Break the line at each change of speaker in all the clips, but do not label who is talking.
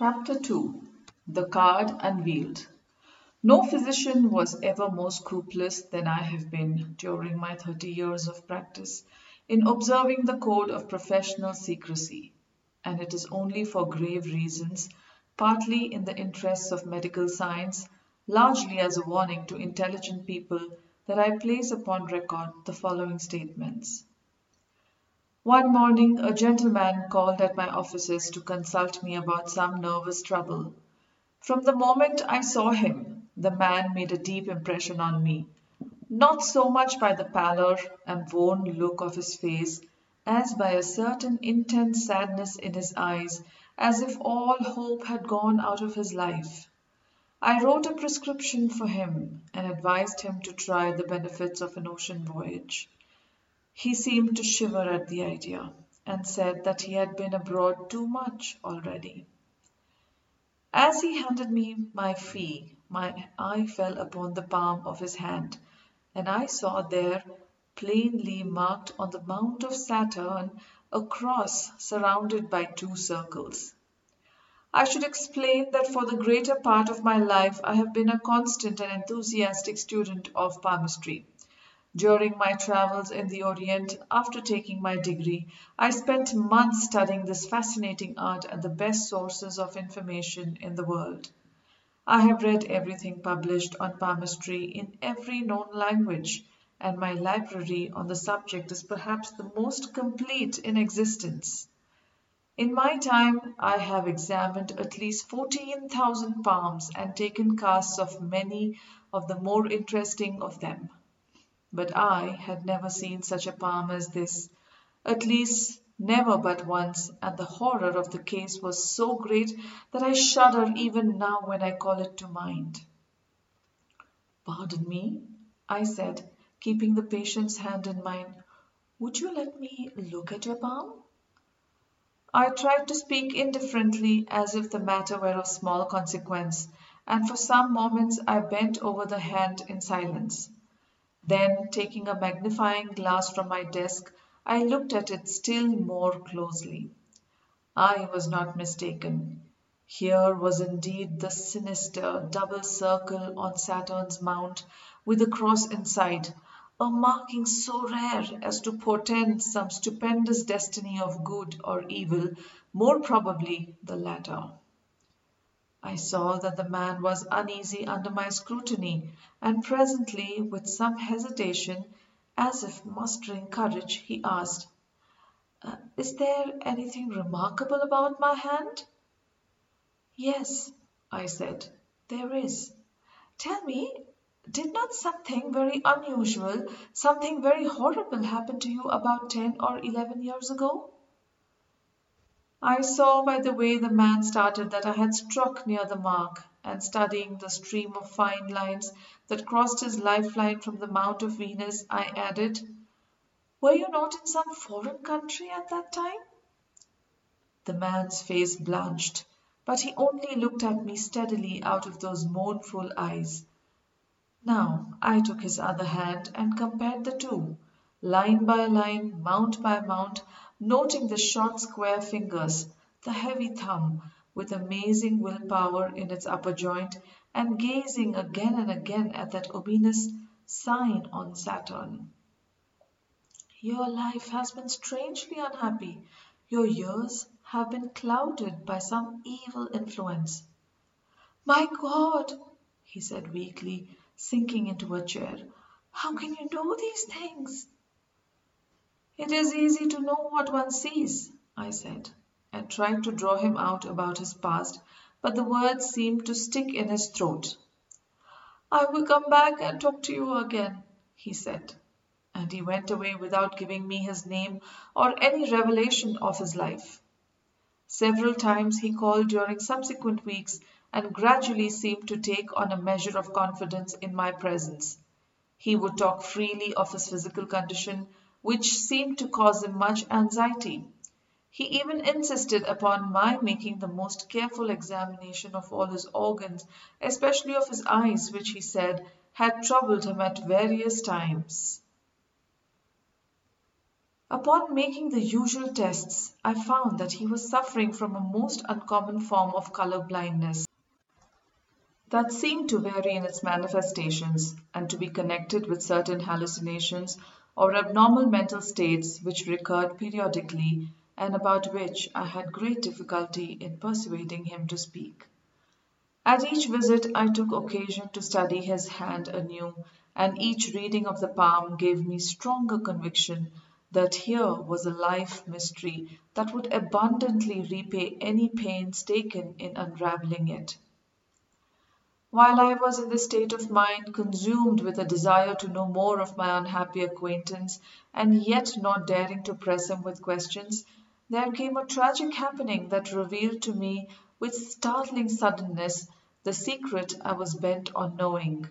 Chapter 2 The Card Unveiled No physician was ever more scrupulous than I have been during my thirty years of practice in observing the code of professional secrecy, and it is only for grave reasons, partly in the interests of medical science, largely as a warning to intelligent people, that I place upon record the following statements. One morning a gentleman called at my offices to consult me about some nervous trouble. From the moment I saw him the man made a deep impression on me, not so much by the pallor and worn look of his face as by a certain intense sadness in his eyes as if all hope had gone out of his life. I wrote a prescription for him and advised him to try the benefits of an ocean voyage. He seemed to shiver at the idea, and said that he had been abroad too much already. As he handed me my fee my eye fell upon the palm of his hand, and I saw there, plainly marked on the mount of Saturn, a cross surrounded by two circles. I should explain that for the greater part of my life I have been a constant and enthusiastic student of palmistry. During my travels in the Orient, after taking my degree, I spent months studying this fascinating art at the best sources of information in the world. I have read everything published on palmistry in every known language, and my library on the subject is perhaps the most complete in existence. In my time I have examined at least fourteen thousand palms and taken casts of many of the more interesting of them. But I had never seen such a palm as this, at least never but once, and the horror of the case was so great that I shudder even now when I call it to mind. "Pardon me," I said, keeping the patient's hand in mine, "would you let me look at your palm?" I tried to speak indifferently, as if the matter were of small consequence, and for some moments I bent over the hand in silence. Then, taking a magnifying glass from my desk, I looked at it still more closely. I was not mistaken. Here was indeed the sinister double circle on Saturn's mount, with a cross inside, a marking so rare as to portend some stupendous destiny of good or evil, more probably the latter. I saw that the man was uneasy under my scrutiny, and presently, with some hesitation, as if mustering courage, he asked: uh, "Is there anything remarkable about my hand?" "Yes," I said, "there is. Tell me, did not something very unusual, something very horrible happen to you about ten or eleven years ago?" I saw by the way the man started that I had struck near the mark, and studying the stream of fine lines that crossed his lifeline from the Mount of Venus, I added: "Were you not in some foreign country at that time?" The man's face blanched, but he only looked at me steadily out of those mournful eyes. Now I took his other hand and compared the two, line by line, mount by mount noting the short square fingers, the heavy thumb, with amazing will power in its upper joint, and gazing again and again at that ominous sign on Saturn. Your life has been strangely unhappy. Your years have been clouded by some evil influence. My God, he said weakly, sinking into a chair, how can you know these things? "It is easy to know what one sees," I said, and tried to draw him out about his past, but the words seemed to stick in his throat. "I will come back and talk to you again," he said, and he went away without giving me his name or any revelation of his life. Several times he called during subsequent weeks and gradually seemed to take on a measure of confidence in my presence. He would talk freely of his physical condition which seemed to cause him much anxiety. He even insisted upon my making the most careful examination of all his organs, especially of his eyes, which he said had troubled him at various times. Upon making the usual tests, I found that he was suffering from a most uncommon form of color blindness that seemed to vary in its manifestations and to be connected with certain hallucinations or abnormal mental states which recurred periodically and about which I had great difficulty in persuading him to speak. At each visit I took occasion to study his hand anew, and each reading of the palm gave me stronger conviction that here was a life mystery that would abundantly repay any pains taken in unravelling it. While I was in this state of mind, consumed with a desire to know more of my unhappy acquaintance, and yet not daring to press him with questions, there came a tragic happening that revealed to me with startling suddenness the secret I was bent on knowing.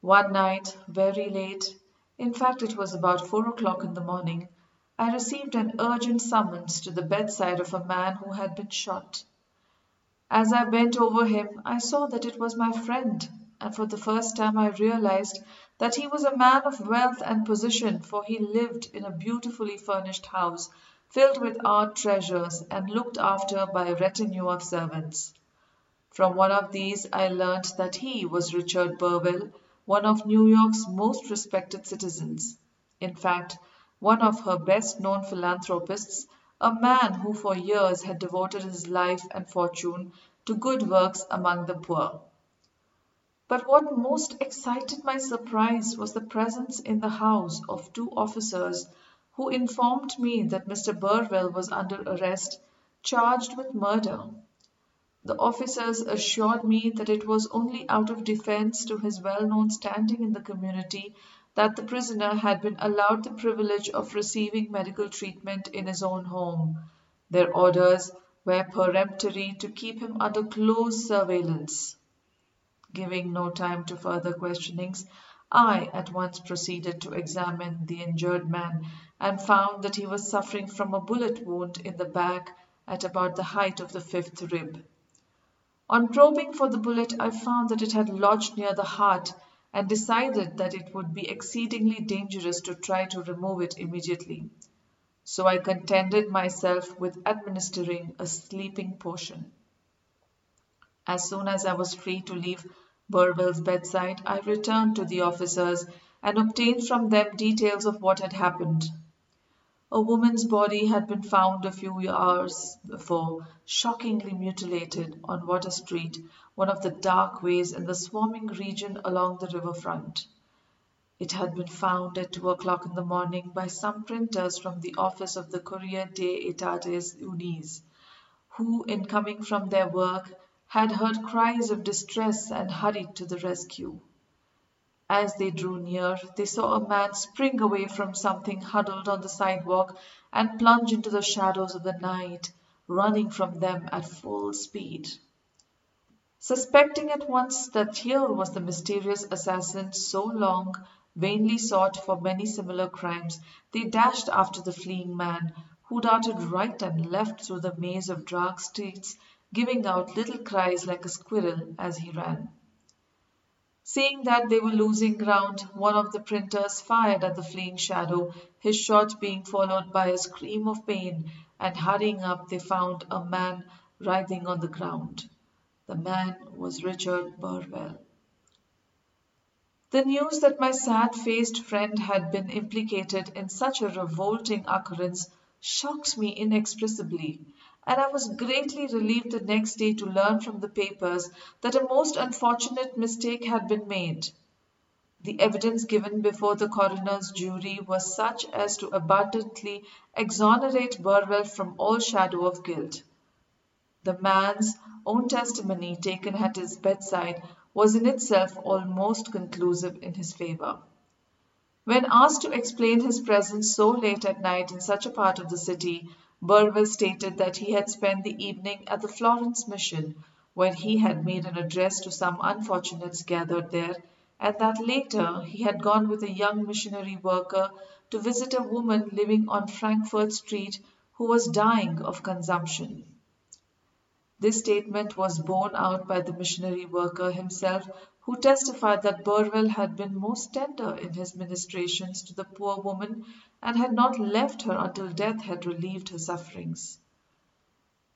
One night, very late, in fact it was about four o'clock in the morning, I received an urgent summons to the bedside of a man who had been shot. As I bent over him I saw that it was my friend, and for the first time I realized that he was a man of wealth and position, for he lived in a beautifully furnished house filled with art treasures and looked after by a retinue of servants. From one of these I learned that he was Richard Burwell, one of New York's most respected citizens; in fact, one of her best known philanthropists a man who for years had devoted his life and fortune to good works among the poor. But what most excited my surprise was the presence in the house of two officers who informed me that Mr. Burwell was under arrest, charged with murder. The officers assured me that it was only out of defence to his well known standing in the community that the prisoner had been allowed the privilege of receiving medical treatment in his own home. Their orders were peremptory to keep him under close surveillance. Giving no time to further questionings, I at once proceeded to examine the injured man and found that he was suffering from a bullet wound in the back at about the height of the fifth rib. On probing for the bullet I found that it had lodged near the heart and decided that it would be exceedingly dangerous to try to remove it immediately. So I contented myself with administering a sleeping potion. As soon as I was free to leave Burwell's bedside, I returned to the officers and obtained from them details of what had happened. A woman's body had been found a few hours before, shockingly mutilated, on Water Street, one of the dark ways in the swarming region along the river front. It had been found at two o'clock in the morning by some printers from the office of the Corriere dei Estates Unis, who, in coming from their work, had heard cries of distress and hurried to the rescue. As they drew near, they saw a man spring away from something huddled on the sidewalk and plunge into the shadows of the night, running from them at full speed. Suspecting at once that here was the mysterious assassin so long vainly sought for many similar crimes, they dashed after the fleeing man, who darted right and left through the maze of dark streets, giving out little cries like a squirrel as he ran. Seeing that they were losing ground, one of the printers fired at the fleeing shadow, his shot being followed by a scream of pain, and hurrying up they found a man writhing on the ground. The man was Richard Burwell. The news that my sad faced friend had been implicated in such a revolting occurrence shocked me inexpressibly and I was greatly relieved the next day to learn from the papers that a most unfortunate mistake had been made. The evidence given before the coroner's jury was such as to abundantly exonerate Burwell from all shadow of guilt. The man's own testimony taken at his bedside was in itself almost conclusive in his favor. When asked to explain his presence so late at night in such a part of the city, Burwell stated that he had spent the evening at the Florence Mission, where he had made an address to some unfortunates gathered there, and that later he had gone with a young missionary worker to visit a woman living on Frankfort Street who was dying of consumption. This statement was borne out by the missionary worker himself, who testified that Burwell had been most tender in his ministrations to the poor woman and had not left her until death had relieved her sufferings.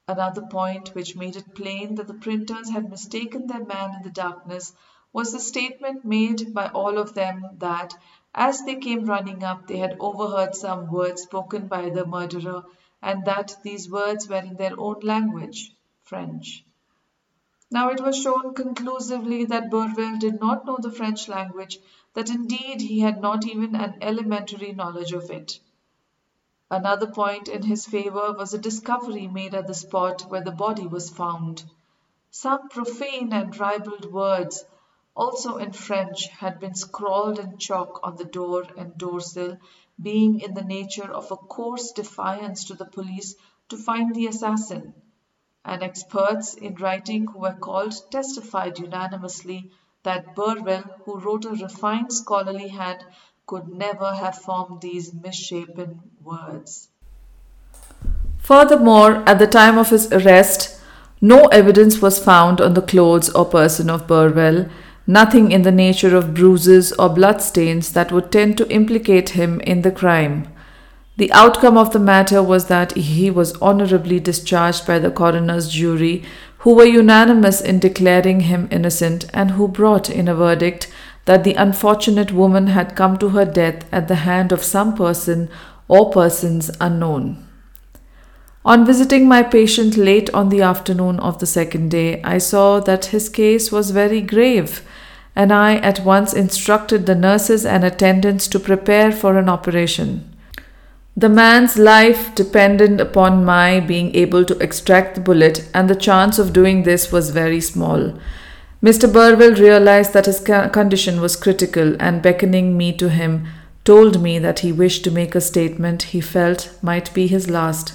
Another point which made it plain that the printers had mistaken their man in the darkness was the statement made by all of them that, as they came running up, they had overheard some words spoken by the murderer, and that these words were in their own language, French. Now it was shown conclusively that Burwell did not know the French language, that indeed he had not even an elementary knowledge of it. Another point in his favor was a discovery made at the spot where the body was found. Some profane and ribald words also in French, had been scrawled in chalk on the door and doorsill, being in the nature of a coarse defiance to the police to find the assassin, and experts in writing who were called testified unanimously that Burwell, who wrote a refined scholarly hand, could never have formed these misshapen words.
Furthermore, at the time of his arrest, no evidence was found on the clothes or person of Burwell, nothing in the nature of bruises or bloodstains that would tend to implicate him in the crime. The outcome of the matter was that he was honorably discharged by the coroner's jury, who were unanimous in declaring him innocent and who brought in a verdict that the unfortunate woman had come to her death at the hand of some person or persons unknown. On visiting my patient late on the afternoon of the second day, I saw that his case was very grave and I at once instructed the nurses and attendants to prepare for an operation. The man's life depended upon my being able to extract the bullet, and the chance of doing this was very small. Mr. Burwell realized that his condition was critical and, beckoning me to him, told me that he wished to make a statement he felt might be his last.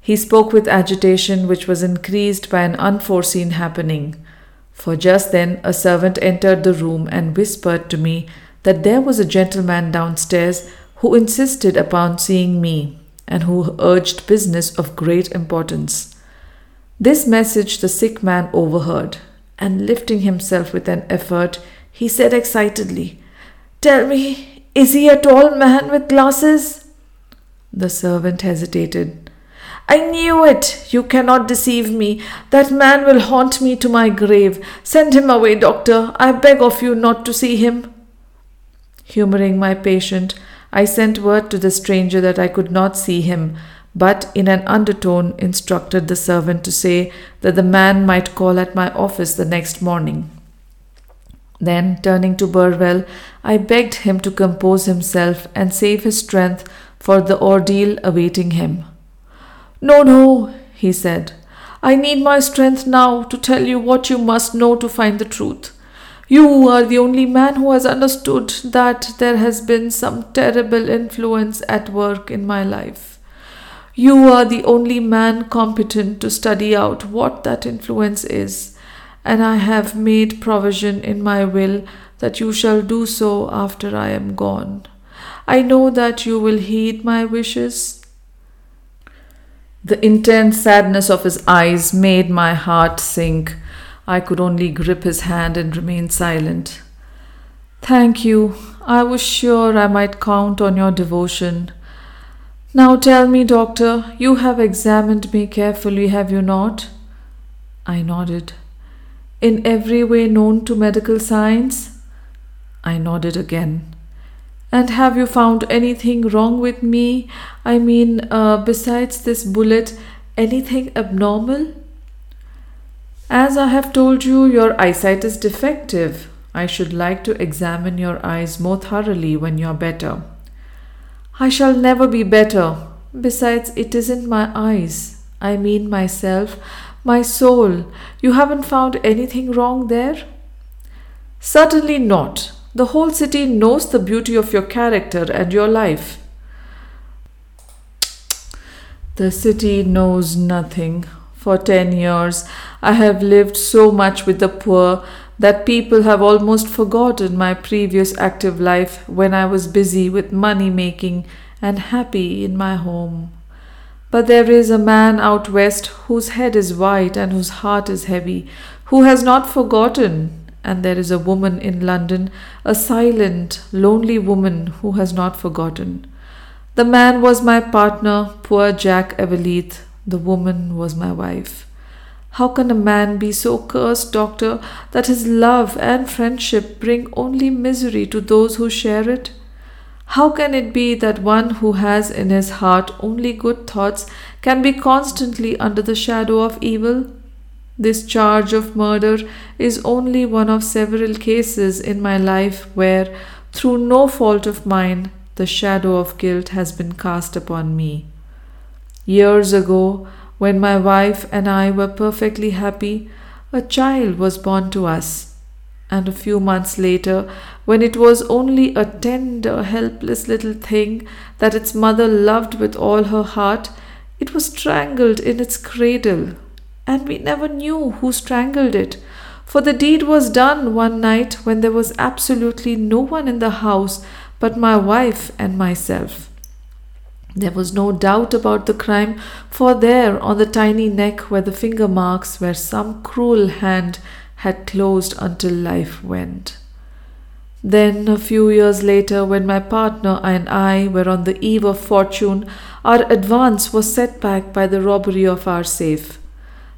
He spoke with agitation, which was increased by an unforeseen happening for just then a servant entered the room and whispered to me that there was a gentleman downstairs who insisted upon seeing me and who urged business of great importance. This message the sick man overheard, and lifting himself with an effort, he said excitedly, Tell me, is he a tall man with glasses? The servant hesitated. I knew it. You cannot deceive me. That man will haunt me to my grave. Send him away, doctor. I beg of you not to see him. Humoring my patient, I sent word to the stranger that I could not see him, but in an undertone instructed the servant to say that the man might call at my office the next morning. Then, turning to Burwell, I begged him to compose himself and save his strength for the ordeal awaiting him. No, no, he said. I need my strength now to tell you what you must know to find the truth. You are the only man who has understood that there has been some terrible influence at work in my life. You are the only man competent to study out what that influence is, and I have made provision in my will that you shall do so after I am gone. I know that you will heed my wishes the intense sadness of his eyes made my heart sink. I could only grip his hand and remain silent. Thank you. I was sure I might count on your devotion. Now tell me, doctor, you have examined me carefully, have you not? I nodded. In every way known to medical science? I nodded again. And have you found anything wrong with me? I mean, uh, besides this bullet, anything abnormal? As I have told you, your eyesight is defective. I should like to examine your eyes more thoroughly when you are better. I shall never be better. Besides, it isn't my eyes. I mean myself, my soul. You haven't found anything wrong there? Certainly not. The whole city knows the beauty of your character and your life. The city knows nothing. For ten years, I have lived so much with the poor that people have almost forgotten my previous active life when I was busy with money making and happy in my home. But there is a man out west whose head is white and whose heart is heavy, who has not forgotten and there is a woman in London, a silent, lonely woman who has not forgotten. The man was my partner, poor Jack Everleith. The woman was my wife. How can a man be so cursed, doctor, that his love and friendship bring only misery to those who share it? How can it be that one who has in his heart only good thoughts can be constantly under the shadow of evil? This charge of murder is only one of several cases in my life where, through no fault of mine, the shadow of guilt has been cast upon me. Years ago, when my wife and I were perfectly happy, a child was born to us. And a few months later, when it was only a tender, helpless little thing that its mother loved with all her heart, it was strangled in its cradle. And we never knew who strangled it, for the deed was done one night when there was absolutely no one in the house but my wife and myself. There was no doubt about the crime, for there on the tiny neck were the finger marks where some cruel hand had closed until life went. Then, a few years later, when my partner and I were on the eve of fortune, our advance was set back by the robbery of our safe.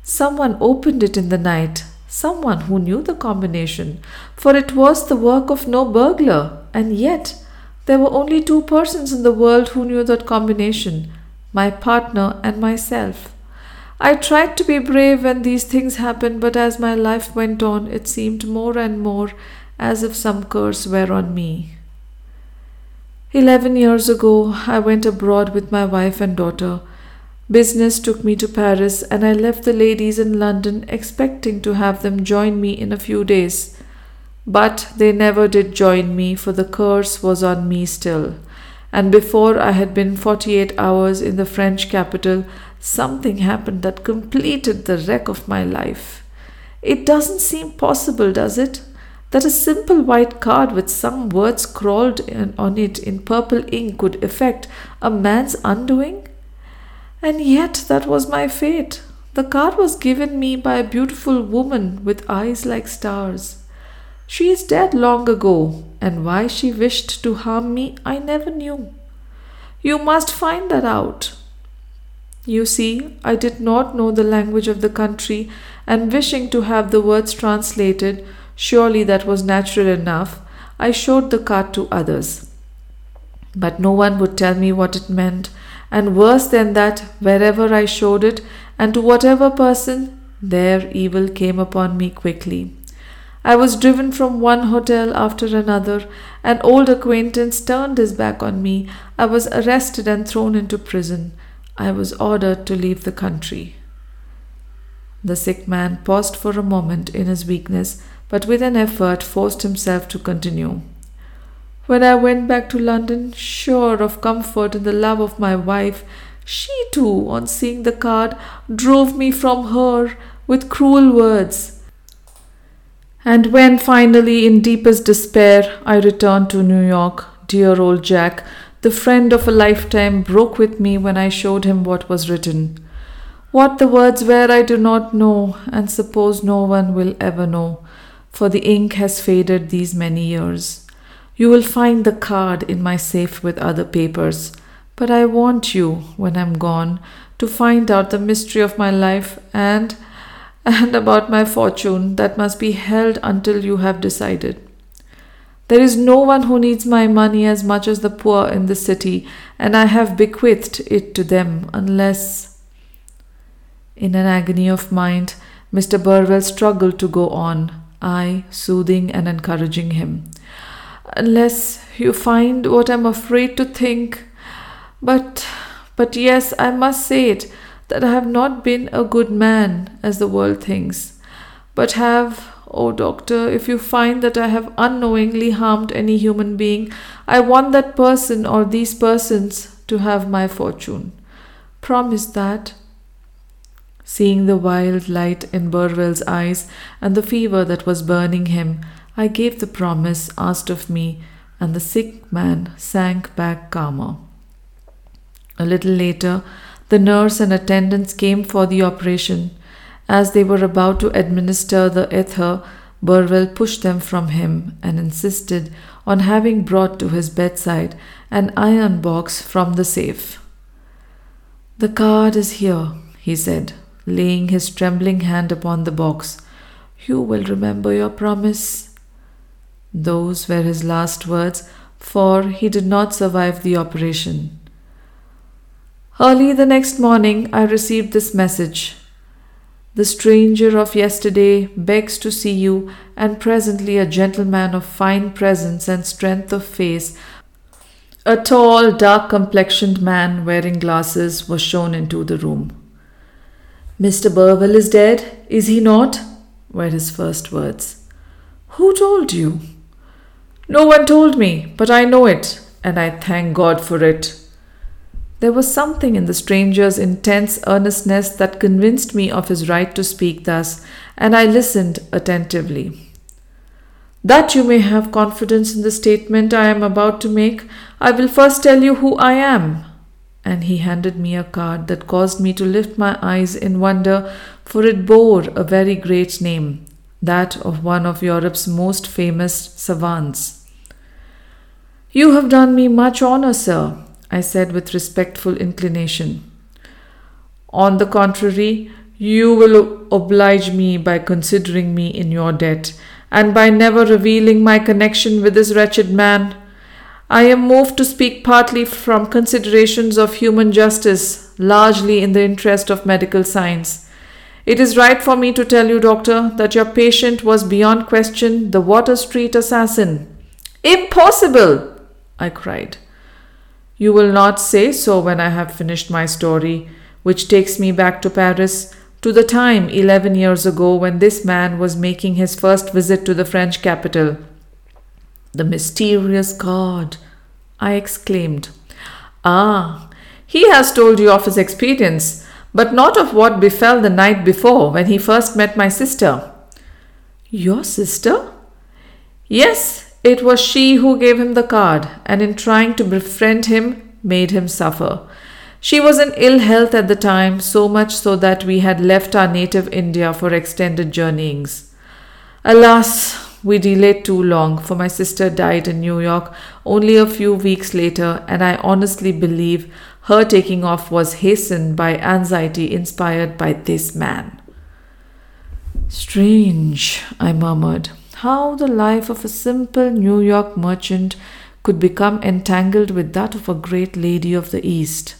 Someone opened it in the night, someone who knew the combination, for it was the work of no burglar, and yet there were only two persons in the world who knew that combination my partner and myself. I tried to be brave when these things happened, but as my life went on, it seemed more and more as if some curse were on me. Eleven years ago, I went abroad with my wife and daughter. Business took me to Paris, and I left the ladies in London expecting to have them join me in a few days. But they never did join me, for the curse was on me still. And before I had been 48 hours in the French capital, something happened that completed the wreck of my life. It doesn't seem possible, does it? That a simple white card with some words scrawled on it in purple ink could effect a man's undoing? And yet that was my fate. The card was given me by a beautiful woman with eyes like stars. She is dead long ago, and why she wished to harm me I never knew. You must find that out. You see, I did not know the language of the country, and wishing to have the words translated, surely that was natural enough, I showed the card to others. But no one would tell me what it meant, and worse than that, wherever I showed it, and to whatever person, there evil came upon me quickly. I was driven from one hotel after another. An old acquaintance turned his back on me. I was arrested and thrown into prison. I was ordered to leave the country. The sick man paused for a moment in his weakness, but with an effort forced himself to continue. When I went back to London, sure of comfort in the love of my wife, she too, on seeing the card, drove me from her with cruel words. And when finally, in deepest despair, I returned to New York, dear old Jack, the friend of a lifetime, broke with me when I showed him what was written. What the words were, I do not know, and suppose no one will ever know, for the ink has faded these many years. You will find the card in my safe with other papers, but I want you, when I'm gone, to find out the mystery of my life and and about my fortune that must be held until you have decided. There is no one who needs my money as much as the poor in the city, and I have bequeathed it to them unless. In an agony of mind, Mr. Burwell struggled to go on, I soothing and encouraging him. Unless you find what I'm afraid to think. But, but yes, I must say it that I have not been a good man, as the world thinks, but have, oh doctor, if you find that I have unknowingly harmed any human being, I want that person or these persons to have my fortune. Promise that. Seeing the wild light in Burwell's eyes and the fever that was burning him, I gave the promise asked of me, and the sick man sank back calmer. A little later, the nurse and attendants came for the operation. As they were about to administer the ether, Burwell pushed them from him and insisted on having brought to his bedside an iron box from the safe. The card is here, he said, laying his trembling hand upon the box. You will remember your promise. Those were his last words, for he did not survive the operation. Early the next morning, I received this message The stranger of yesterday begs to see you, and presently a gentleman of fine presence and strength of face, a tall, dark complexioned man wearing glasses, was shown into the room. Mr. Burwell is dead, is he not? were his first words. Who told you? No one told me, but I know it, and I thank God for it. There was something in the stranger's intense earnestness that convinced me of his right to speak thus, and I listened attentively. That you may have confidence in the statement I am about to make, I will first tell you who I am. And he handed me a card that caused me to lift my eyes in wonder, for it bore a very great name, that of one of Europe's most famous savants. You have done me much honor, sir, I said with respectful inclination. On the contrary, you will oblige me by considering me in your debt, and by never revealing my connection with this wretched man. I am moved to speak partly from considerations of human justice, largely in the interest of medical science. It is right for me to tell you, doctor, that your patient was beyond question the Water Street assassin. Impossible! I cried. You will not say so when I have finished my story, which takes me back to Paris, to the time eleven years ago when this man was making his first visit to the French capital. The mysterious God! I exclaimed. Ah, he has told you of his experience, but not of what befell the night before when he first met my sister. Your sister? Yes, it was she who gave him the card, and in trying to befriend him, made him suffer. She was in ill health at the time, so much so that we had left our native India for extended journeyings. Alas, we delayed too long, for my sister died in New York only a few weeks later, and I honestly believe her taking off was hastened by anxiety inspired by this man. Strange, I murmured how the life of a simple New York merchant could become entangled with that of a great lady of the East.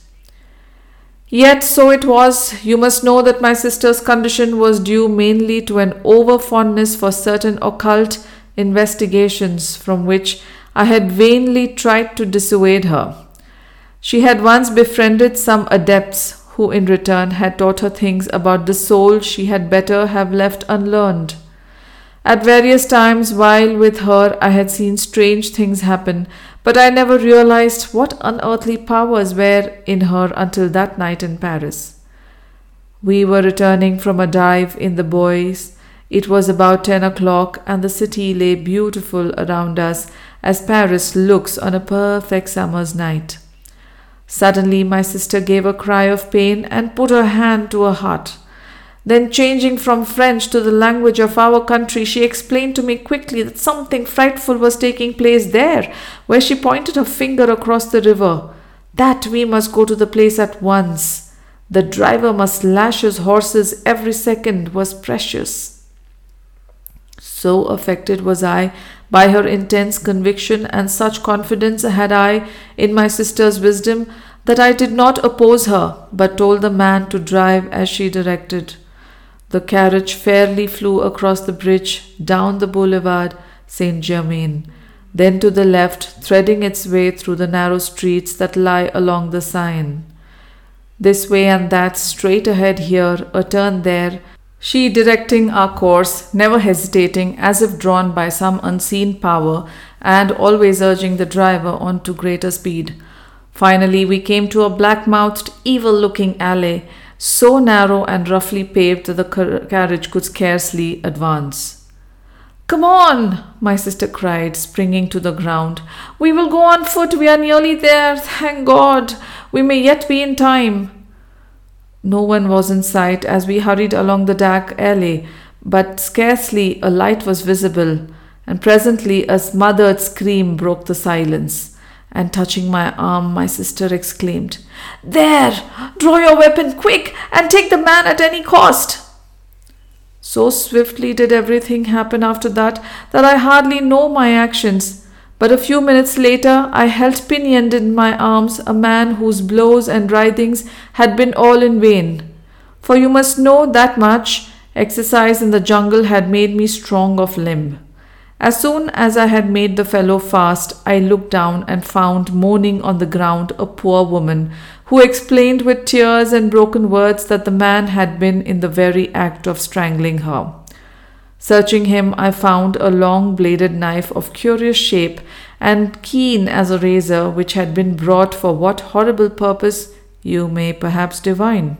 Yet so it was. You must know that my sister's condition was due mainly to an over fondness for certain occult investigations from which I had vainly tried to dissuade her. She had once befriended some adepts who in return had taught her things about the soul she had better have left unlearned. At various times while with her, I had seen strange things happen, but I never realized what unearthly powers were in her until that night in Paris. We were returning from a dive in the Bois. It was about ten o'clock, and the city lay beautiful around us as Paris looks on a perfect summer's night. Suddenly, my sister gave a cry of pain and put her hand to her heart. Then, changing from French to the language of our country, she explained to me quickly that something frightful was taking place there, where she pointed her finger across the river. That we must go to the place at once. The driver must lash his horses every second was precious. So affected was I by her intense conviction, and such confidence had I in my sister's wisdom, that I did not oppose her, but told the man to drive as she directed. The carriage fairly flew across the bridge, down the boulevard Saint Germain, then to the left, threading its way through the narrow streets that lie along the Seine. This way and that, straight ahead here, a turn there, she directing our course, never hesitating, as if drawn by some unseen power, and always urging the driver on to greater speed. Finally, we came to a black mouthed, evil looking alley so narrow and roughly paved that the carriage could scarcely advance. Come on, my sister cried, springing to the ground. We will go on foot. We are nearly there. Thank God. We may yet be in time. No one was in sight as we hurried along the dark alley, but scarcely a light was visible, and presently a smothered scream broke the silence. And touching my arm, my sister exclaimed, There! Draw your weapon quick and take the man at any cost! So swiftly did everything happen after that that I hardly know my actions. But a few minutes later, I held pinioned in my arms a man whose blows and writhings had been all in vain. For you must know that much exercise in the jungle had made me strong of limb. As soon as I had made the fellow fast, I looked down and found moaning on the ground a poor woman, who explained with tears and broken words that the man had been in the very act of strangling her. Searching him, I found a long bladed knife of curious shape and keen as a razor, which had been brought for what horrible purpose you may perhaps divine.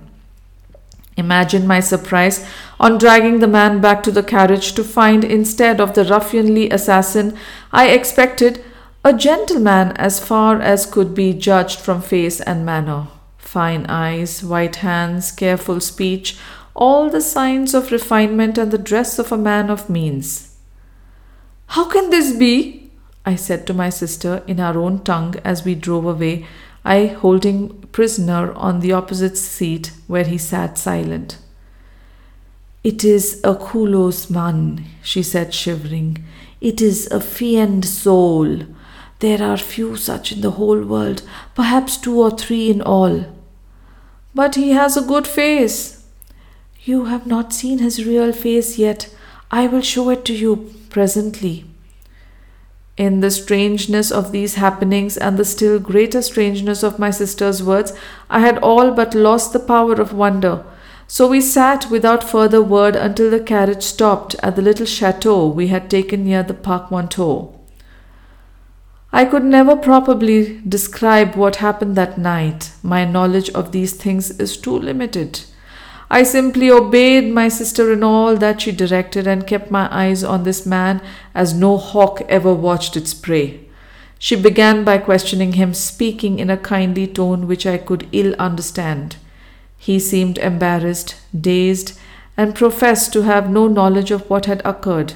Imagine my surprise on dragging the man back to the carriage to find instead of the ruffianly assassin I expected a gentleman as far as could be judged from face and manner. Fine eyes, white hands, careful speech, all the signs of refinement and the dress of a man of means. How can this be? I said to my sister in our own tongue as we drove away, I holding prisoner on the opposite seat where he sat silent. It is a kulos man, she said, shivering. It is a fiend soul. There are few such in the whole world, perhaps two or three in all. But he has a good face. You have not seen his real face yet. I will show it to you presently. In the strangeness of these happenings and the still greater strangeness of my sister's words, I had all but lost the power of wonder. So we sat without further word until the carriage stopped at the little chateau we had taken near the Parc Monceau. I could never properly describe what happened that night. My knowledge of these things is too limited. I simply obeyed my sister in all that she directed and kept my eyes on this man as no hawk ever watched its prey. She began by questioning him, speaking in a kindly tone which I could ill understand. He seemed embarrassed, dazed, and professed to have no knowledge of what had occurred,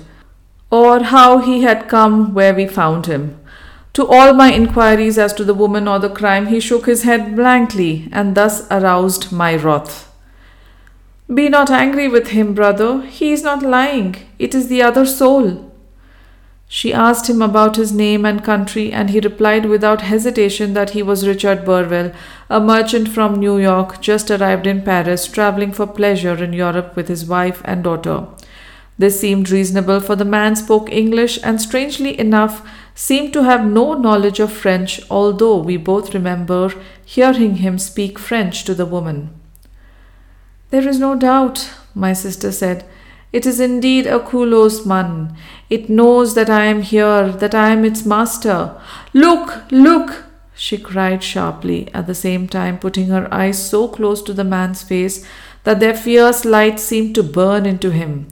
or how he had come where we found him. To all my inquiries as to the woman or the crime, he shook his head blankly and thus aroused my wrath. Be not angry with him, brother. He is not lying. It is the other soul. She asked him about his name and country, and he replied without hesitation that he was Richard Burwell, a merchant from New York, just arrived in Paris, traveling for pleasure in Europe with his wife and daughter. This seemed reasonable, for the man spoke English and, strangely enough, seemed to have no knowledge of French, although we both remember hearing him speak French to the woman. There is no doubt, my sister said. It is indeed a kulos man. It knows that I am here, that I am its master. Look, look, she cried sharply, at the same time putting her eyes so close to the man's face that their fierce light seemed to burn into him.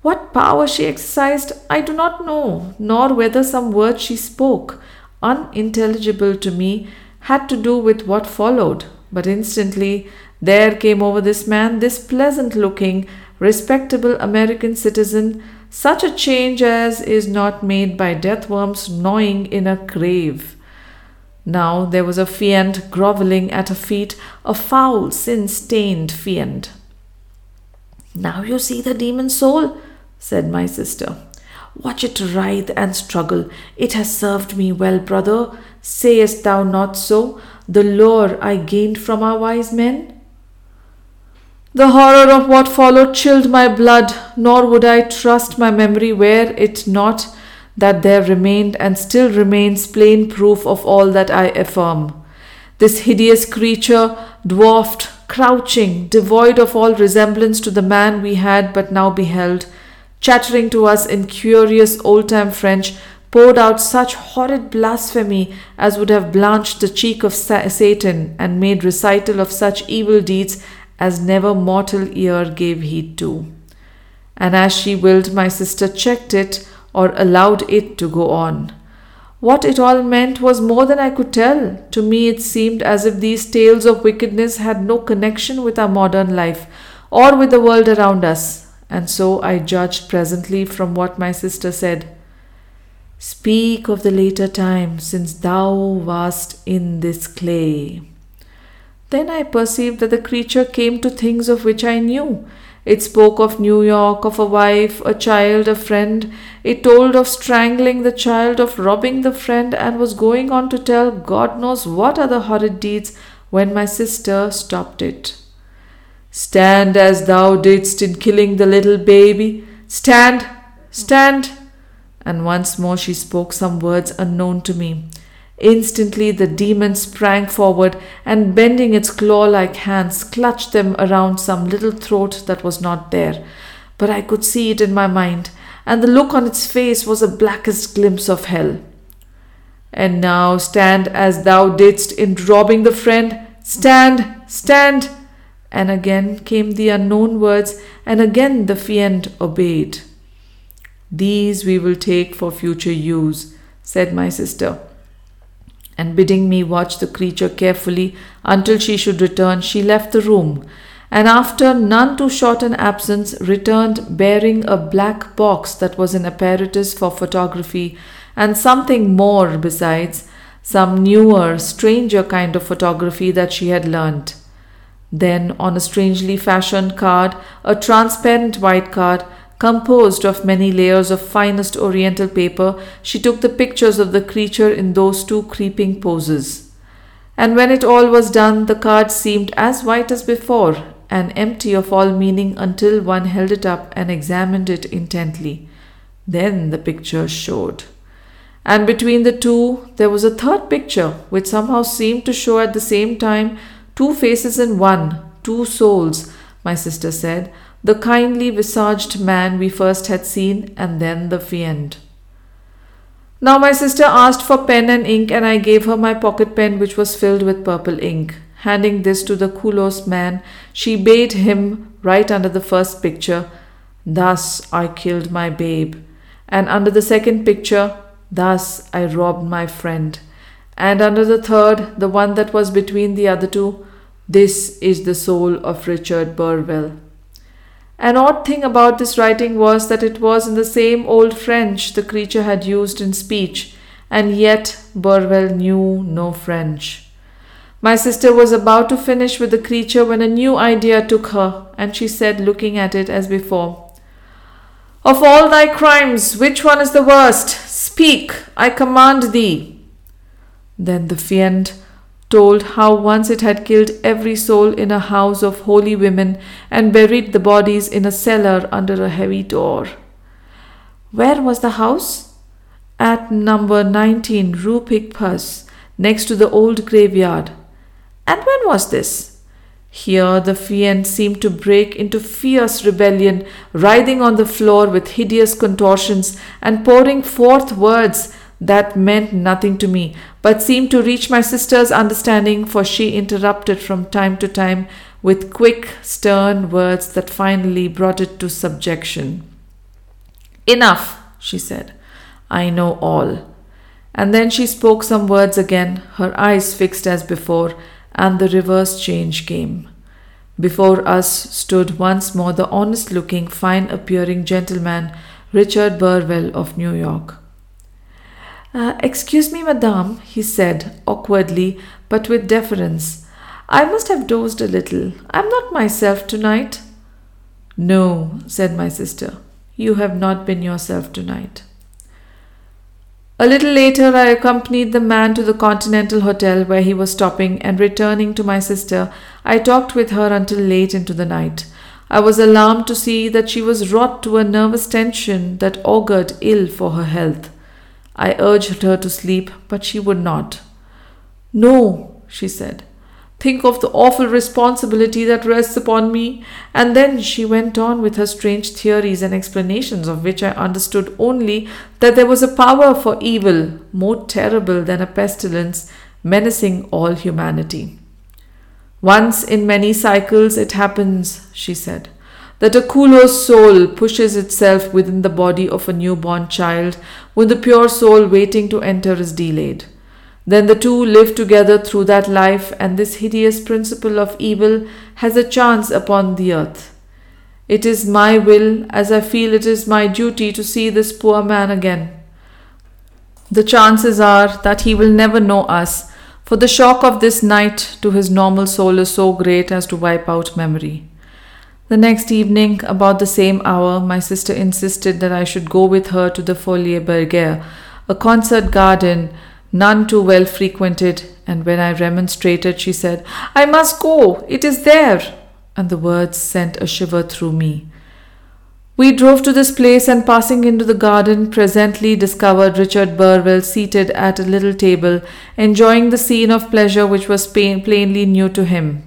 What power she exercised, I do not know, nor whether some words she spoke, unintelligible to me, had to do with what followed. But instantly there came over this man, this pleasant looking, respectable American citizen, such a change as is not made by death worms gnawing in a grave. Now there was a fiend grovelling at her feet, a foul, sin stained fiend. Now you see the demon soul, said my sister. Watch it writhe and struggle. It has served me well, brother. Sayest thou not so? The lore I gained from our wise men? The horror of what followed chilled my blood, nor would I trust my memory were it not that there remained and still remains plain proof of all that I affirm. This hideous creature, dwarfed, crouching, devoid of all resemblance to the man we had but now beheld, chattering to us in curious old time French, poured out such horrid blasphemy as would have blanched the cheek of Satan and made recital of such evil deeds as never mortal ear gave heed to. And as she willed, my sister checked it or allowed it to go on. What it all meant was more than I could tell. To me, it seemed as if these tales of wickedness had no connection with our modern life or with the world around us, and so I judged presently from what my sister said. Speak of the later time, since thou wast in this clay. Then I perceived that the creature came to things of which I knew. It spoke of New York, of a wife, a child, a friend. It told of strangling the child, of robbing the friend, and was going on to tell God knows what other horrid deeds when my sister stopped it. Stand as thou didst in killing the little baby. Stand, stand. And once more she spoke some words unknown to me. Instantly the demon sprang forward and, bending its claw like hands, clutched them around some little throat that was not there. But I could see it in my mind, and the look on its face was a blackest glimpse of hell. And now stand as thou didst in robbing the friend. Stand, stand. And again came the unknown words, and again the fiend obeyed. These we will take for future use, said my sister and bidding me watch the creature carefully until she should return, she left the room, and after none too short an absence, returned bearing a black box that was an apparatus for photography, and something more besides, some newer, stranger kind of photography that she had learnt. Then, on a strangely fashioned card, a transparent white card, Composed of many layers of finest oriental paper, she took the pictures of the creature in those two creeping poses. And when it all was done, the card seemed as white as before, and empty of all meaning until one held it up and examined it intently. Then the picture showed. And between the two, there was a third picture, which somehow seemed to show at the same time two faces in one, two souls, my sister said, the kindly visaged man we first had seen, and then the fiend. Now my sister asked for pen and ink, and I gave her my pocket pen, which was filled with purple ink. Handing this to the Kulos man, she bade him write under the first picture, Thus I killed my babe, and under the second picture, Thus I robbed my friend, and under the third, the one that was between the other two, This is the soul of Richard Burwell. An odd thing about this writing was that it was in the same old French the creature had used in speech, and yet Burwell knew no French. My sister was about to finish with the creature when a new idea took her, and she said, looking at it as before, Of all thy crimes, which one is the worst? Speak, I command thee. Then the fiend told how once it had killed every soul in a house of holy women and buried the bodies in a cellar under a heavy door. Where was the house? At number 19 Rue Picpus, next to the old graveyard. And when was this? Here the fiend seemed to break into fierce rebellion, writhing on the floor with hideous contortions and pouring forth words that meant nothing to me, but seemed to reach my sister's understanding, for she interrupted from time to time with quick, stern words that finally brought it to subjection. Enough, she said. I know all. And then she spoke some words again, her eyes fixed as before, and the reverse change came. Before us stood once more the honest looking, fine appearing gentleman, Richard Burwell of New York. Uh, excuse me, madame, he said, awkwardly, but with deference. I must have dozed a little. I'm not myself tonight. No, said my sister, you have not been yourself tonight. A little later, I accompanied the man to the Continental Hotel where he was stopping, and returning to my sister, I talked with her until late into the night. I was alarmed to see that she was wrought to a nervous tension that augured ill for her health. I urged her to sleep, but she would not. No, she said. Think of the awful responsibility that rests upon me. And then she went on with her strange theories and explanations, of which I understood only that there was a power for evil more terrible than a pestilence menacing all humanity. Once in many cycles it happens, she said that a Kulo's soul pushes itself within the body of a newborn child when the pure soul waiting to enter is delayed. Then the two live together through that life, and this hideous principle of evil has a chance upon the earth. It is my will, as I feel it is my duty, to see this poor man again. The chances are that he will never know us, for the shock of this night to his normal soul is so great as to wipe out memory. The next evening, about the same hour, my sister insisted that I should go with her to the Folie Bergère, a concert garden none too well frequented, and when I remonstrated, she said, I must go, it is there. And the words sent a shiver through me. We drove to this place and passing into the garden, presently discovered Richard Burwell seated at a little table, enjoying the scene of pleasure which was plainly new to him.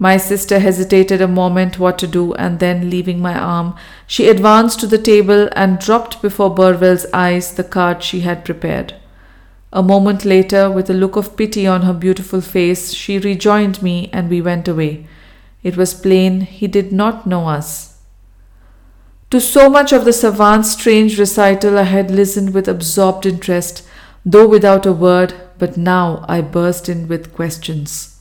My sister hesitated a moment what to do, and then, leaving my arm, she advanced to the table and dropped before Burwell's eyes the card she had prepared. A moment later, with a look of pity on her beautiful face, she rejoined me and we went away. It was plain he did not know us. To so much of the savant's strange recital I had listened with absorbed interest, though without a word, but now I burst in with questions.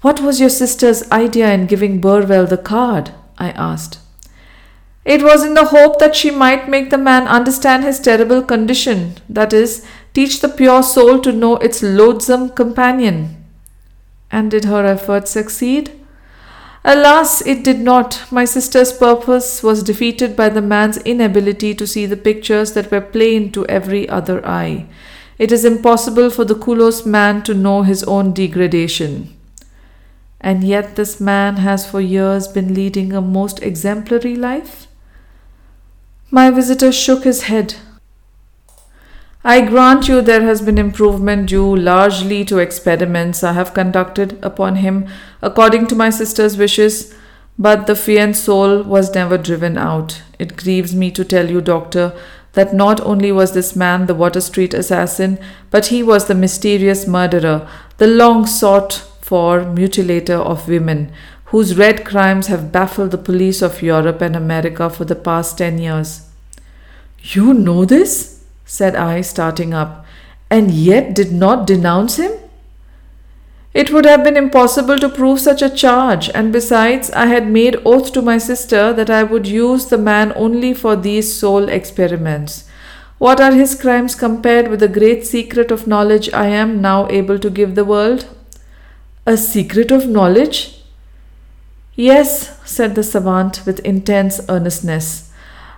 What was your sister's idea in giving Burwell the card? I asked. It was in the hope that she might make the man understand his terrible condition, that is, teach the pure soul to know its loathsome companion. And did her efforts succeed? Alas, it did not. My sister's purpose was defeated by the man's inability to see the pictures that were plain to every other eye. It is impossible for the Culos man to know his own degradation. And yet, this man has for years been leading a most exemplary life? My visitor shook his head. I grant you there has been improvement due largely to experiments I have conducted upon him according to my sister's wishes, but the fiend soul was never driven out. It grieves me to tell you, doctor, that not only was this man the Water Street assassin, but he was the mysterious murderer, the long sought for mutilator of women, whose red crimes have baffled the police of Europe and America for the past ten years. You know this? said I, starting up, and yet did not denounce him? It would have been impossible to prove such a charge, and besides, I had made oath to my sister that I would use the man only for these soul experiments. What are his crimes compared with the great secret of knowledge I am now able to give the world? A secret of knowledge? Yes, said the savant with intense earnestness.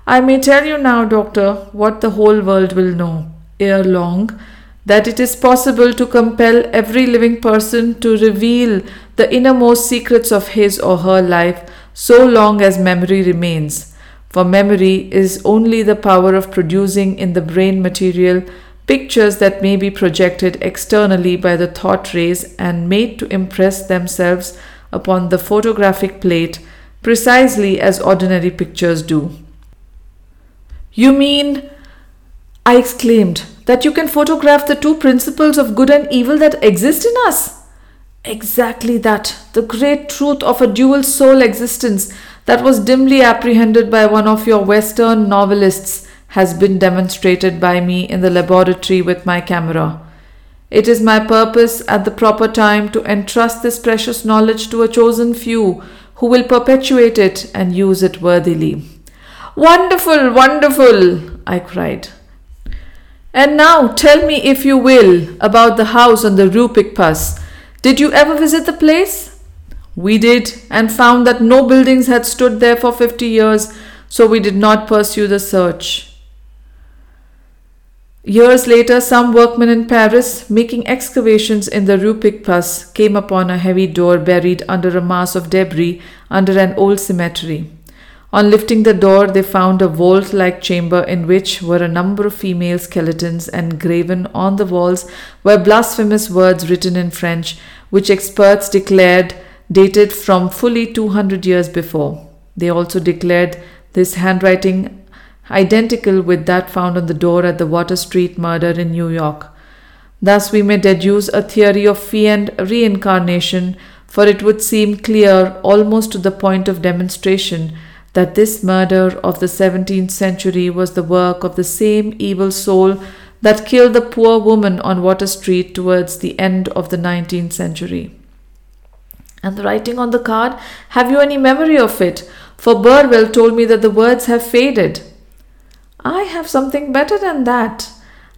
I may tell you now, doctor, what the whole world will know ere long that it is possible to compel every living person to reveal the innermost secrets of his or her life so long as memory remains. For memory is only the power of producing in the brain material pictures that may be projected externally by the thought rays and made to impress themselves upon the photographic plate precisely as ordinary pictures do. You mean, I exclaimed, that you can photograph the two principles of good and evil that exist in us? Exactly that, the great truth of a dual soul existence that was dimly apprehended by one of your Western novelists has been demonstrated by me in the laboratory with my camera. It is my purpose at the proper time to entrust this precious knowledge to a chosen few who will perpetuate it and use it worthily. Wonderful, wonderful, I cried. And now tell me, if you will, about the house on the Rue Picpus. Did you ever visit the place? We did, and found that no buildings had stood there for fifty years, so we did not pursue the search. Years later, some workmen in Paris, making excavations in the Rue Picpus, came upon a heavy door buried under a mass of debris under an old cemetery. On lifting the door, they found a vault like chamber in which were a number of female skeletons, and graven on the walls were blasphemous words written in French, which experts declared dated from fully 200 years before. They also declared this handwriting identical with that found on the door at the Water Street murder in New York. Thus, we may deduce a theory of fiend reincarnation, for it would seem clear almost to the point of demonstration that this murder of the 17th century was the work of the same evil soul that killed the poor woman on Water Street towards the end of the 19th century. And the writing on the card, have you any memory of it? for Burwell told me that the words have faded. I have something better than that.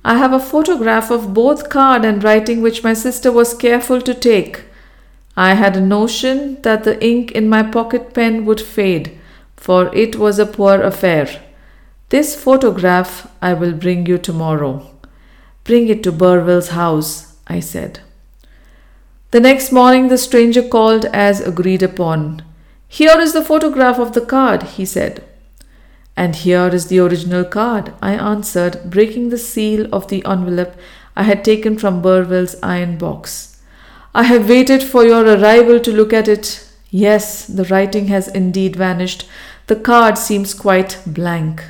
I have a photograph of both card and writing which my sister was careful to take. I had a notion that the ink in my pocket pen would fade, for it was a poor affair. This photograph I will bring you tomorrow. Bring it to Burwell's house, I said. The next morning the stranger called as agreed upon. Here is the photograph of the card, he said. And here is the original card, I answered, breaking the seal of the envelope I had taken from Burwell's iron box. I have waited for your arrival to look at it. Yes, the writing has indeed vanished. The card seems quite blank.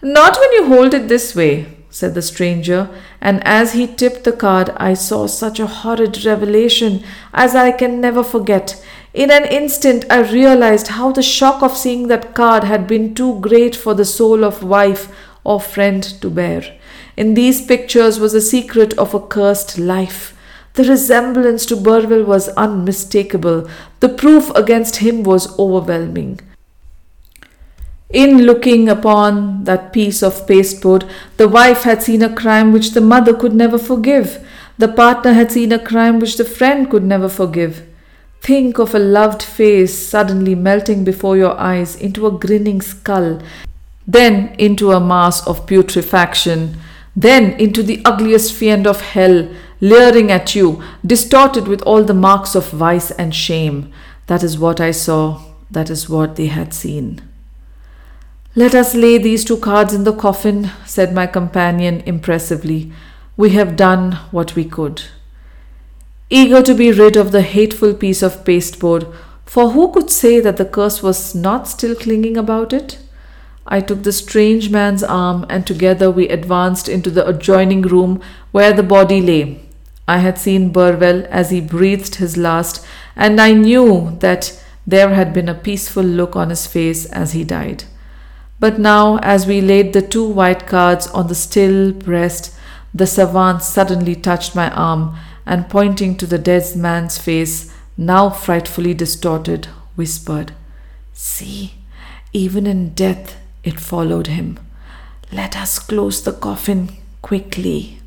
Not when you hold it this way, said the stranger, and as he tipped the card, I saw such a horrid revelation as I can never forget. In an instant, I realized how the shock of seeing that card had been too great for the soul of wife or friend to bear. In these pictures was the secret of a cursed life. The resemblance to Burwell was unmistakable. The proof against him was overwhelming. In looking upon that piece of pasteboard, the wife had seen a crime which the mother could never forgive. The partner had seen a crime which the friend could never forgive. Think of a loved face suddenly melting before your eyes into a grinning skull, then into a mass of putrefaction, then into the ugliest fiend of hell, leering at you, distorted with all the marks of vice and shame. That is what I saw, that is what they had seen. Let us lay these two cards in the coffin, said my companion impressively. We have done what we could eager to be rid of the hateful piece of pasteboard, for who could say that the curse was not still clinging about it? I took the strange man's arm, and together we advanced into the adjoining room where the body lay. I had seen Burwell as he breathed his last, and I knew that there had been a peaceful look on his face as he died. But now, as we laid the two white cards on the still breast, the savant suddenly touched my arm and pointing to the dead man's face, now frightfully distorted, whispered, See, even in death it followed him. Let us close the coffin quickly.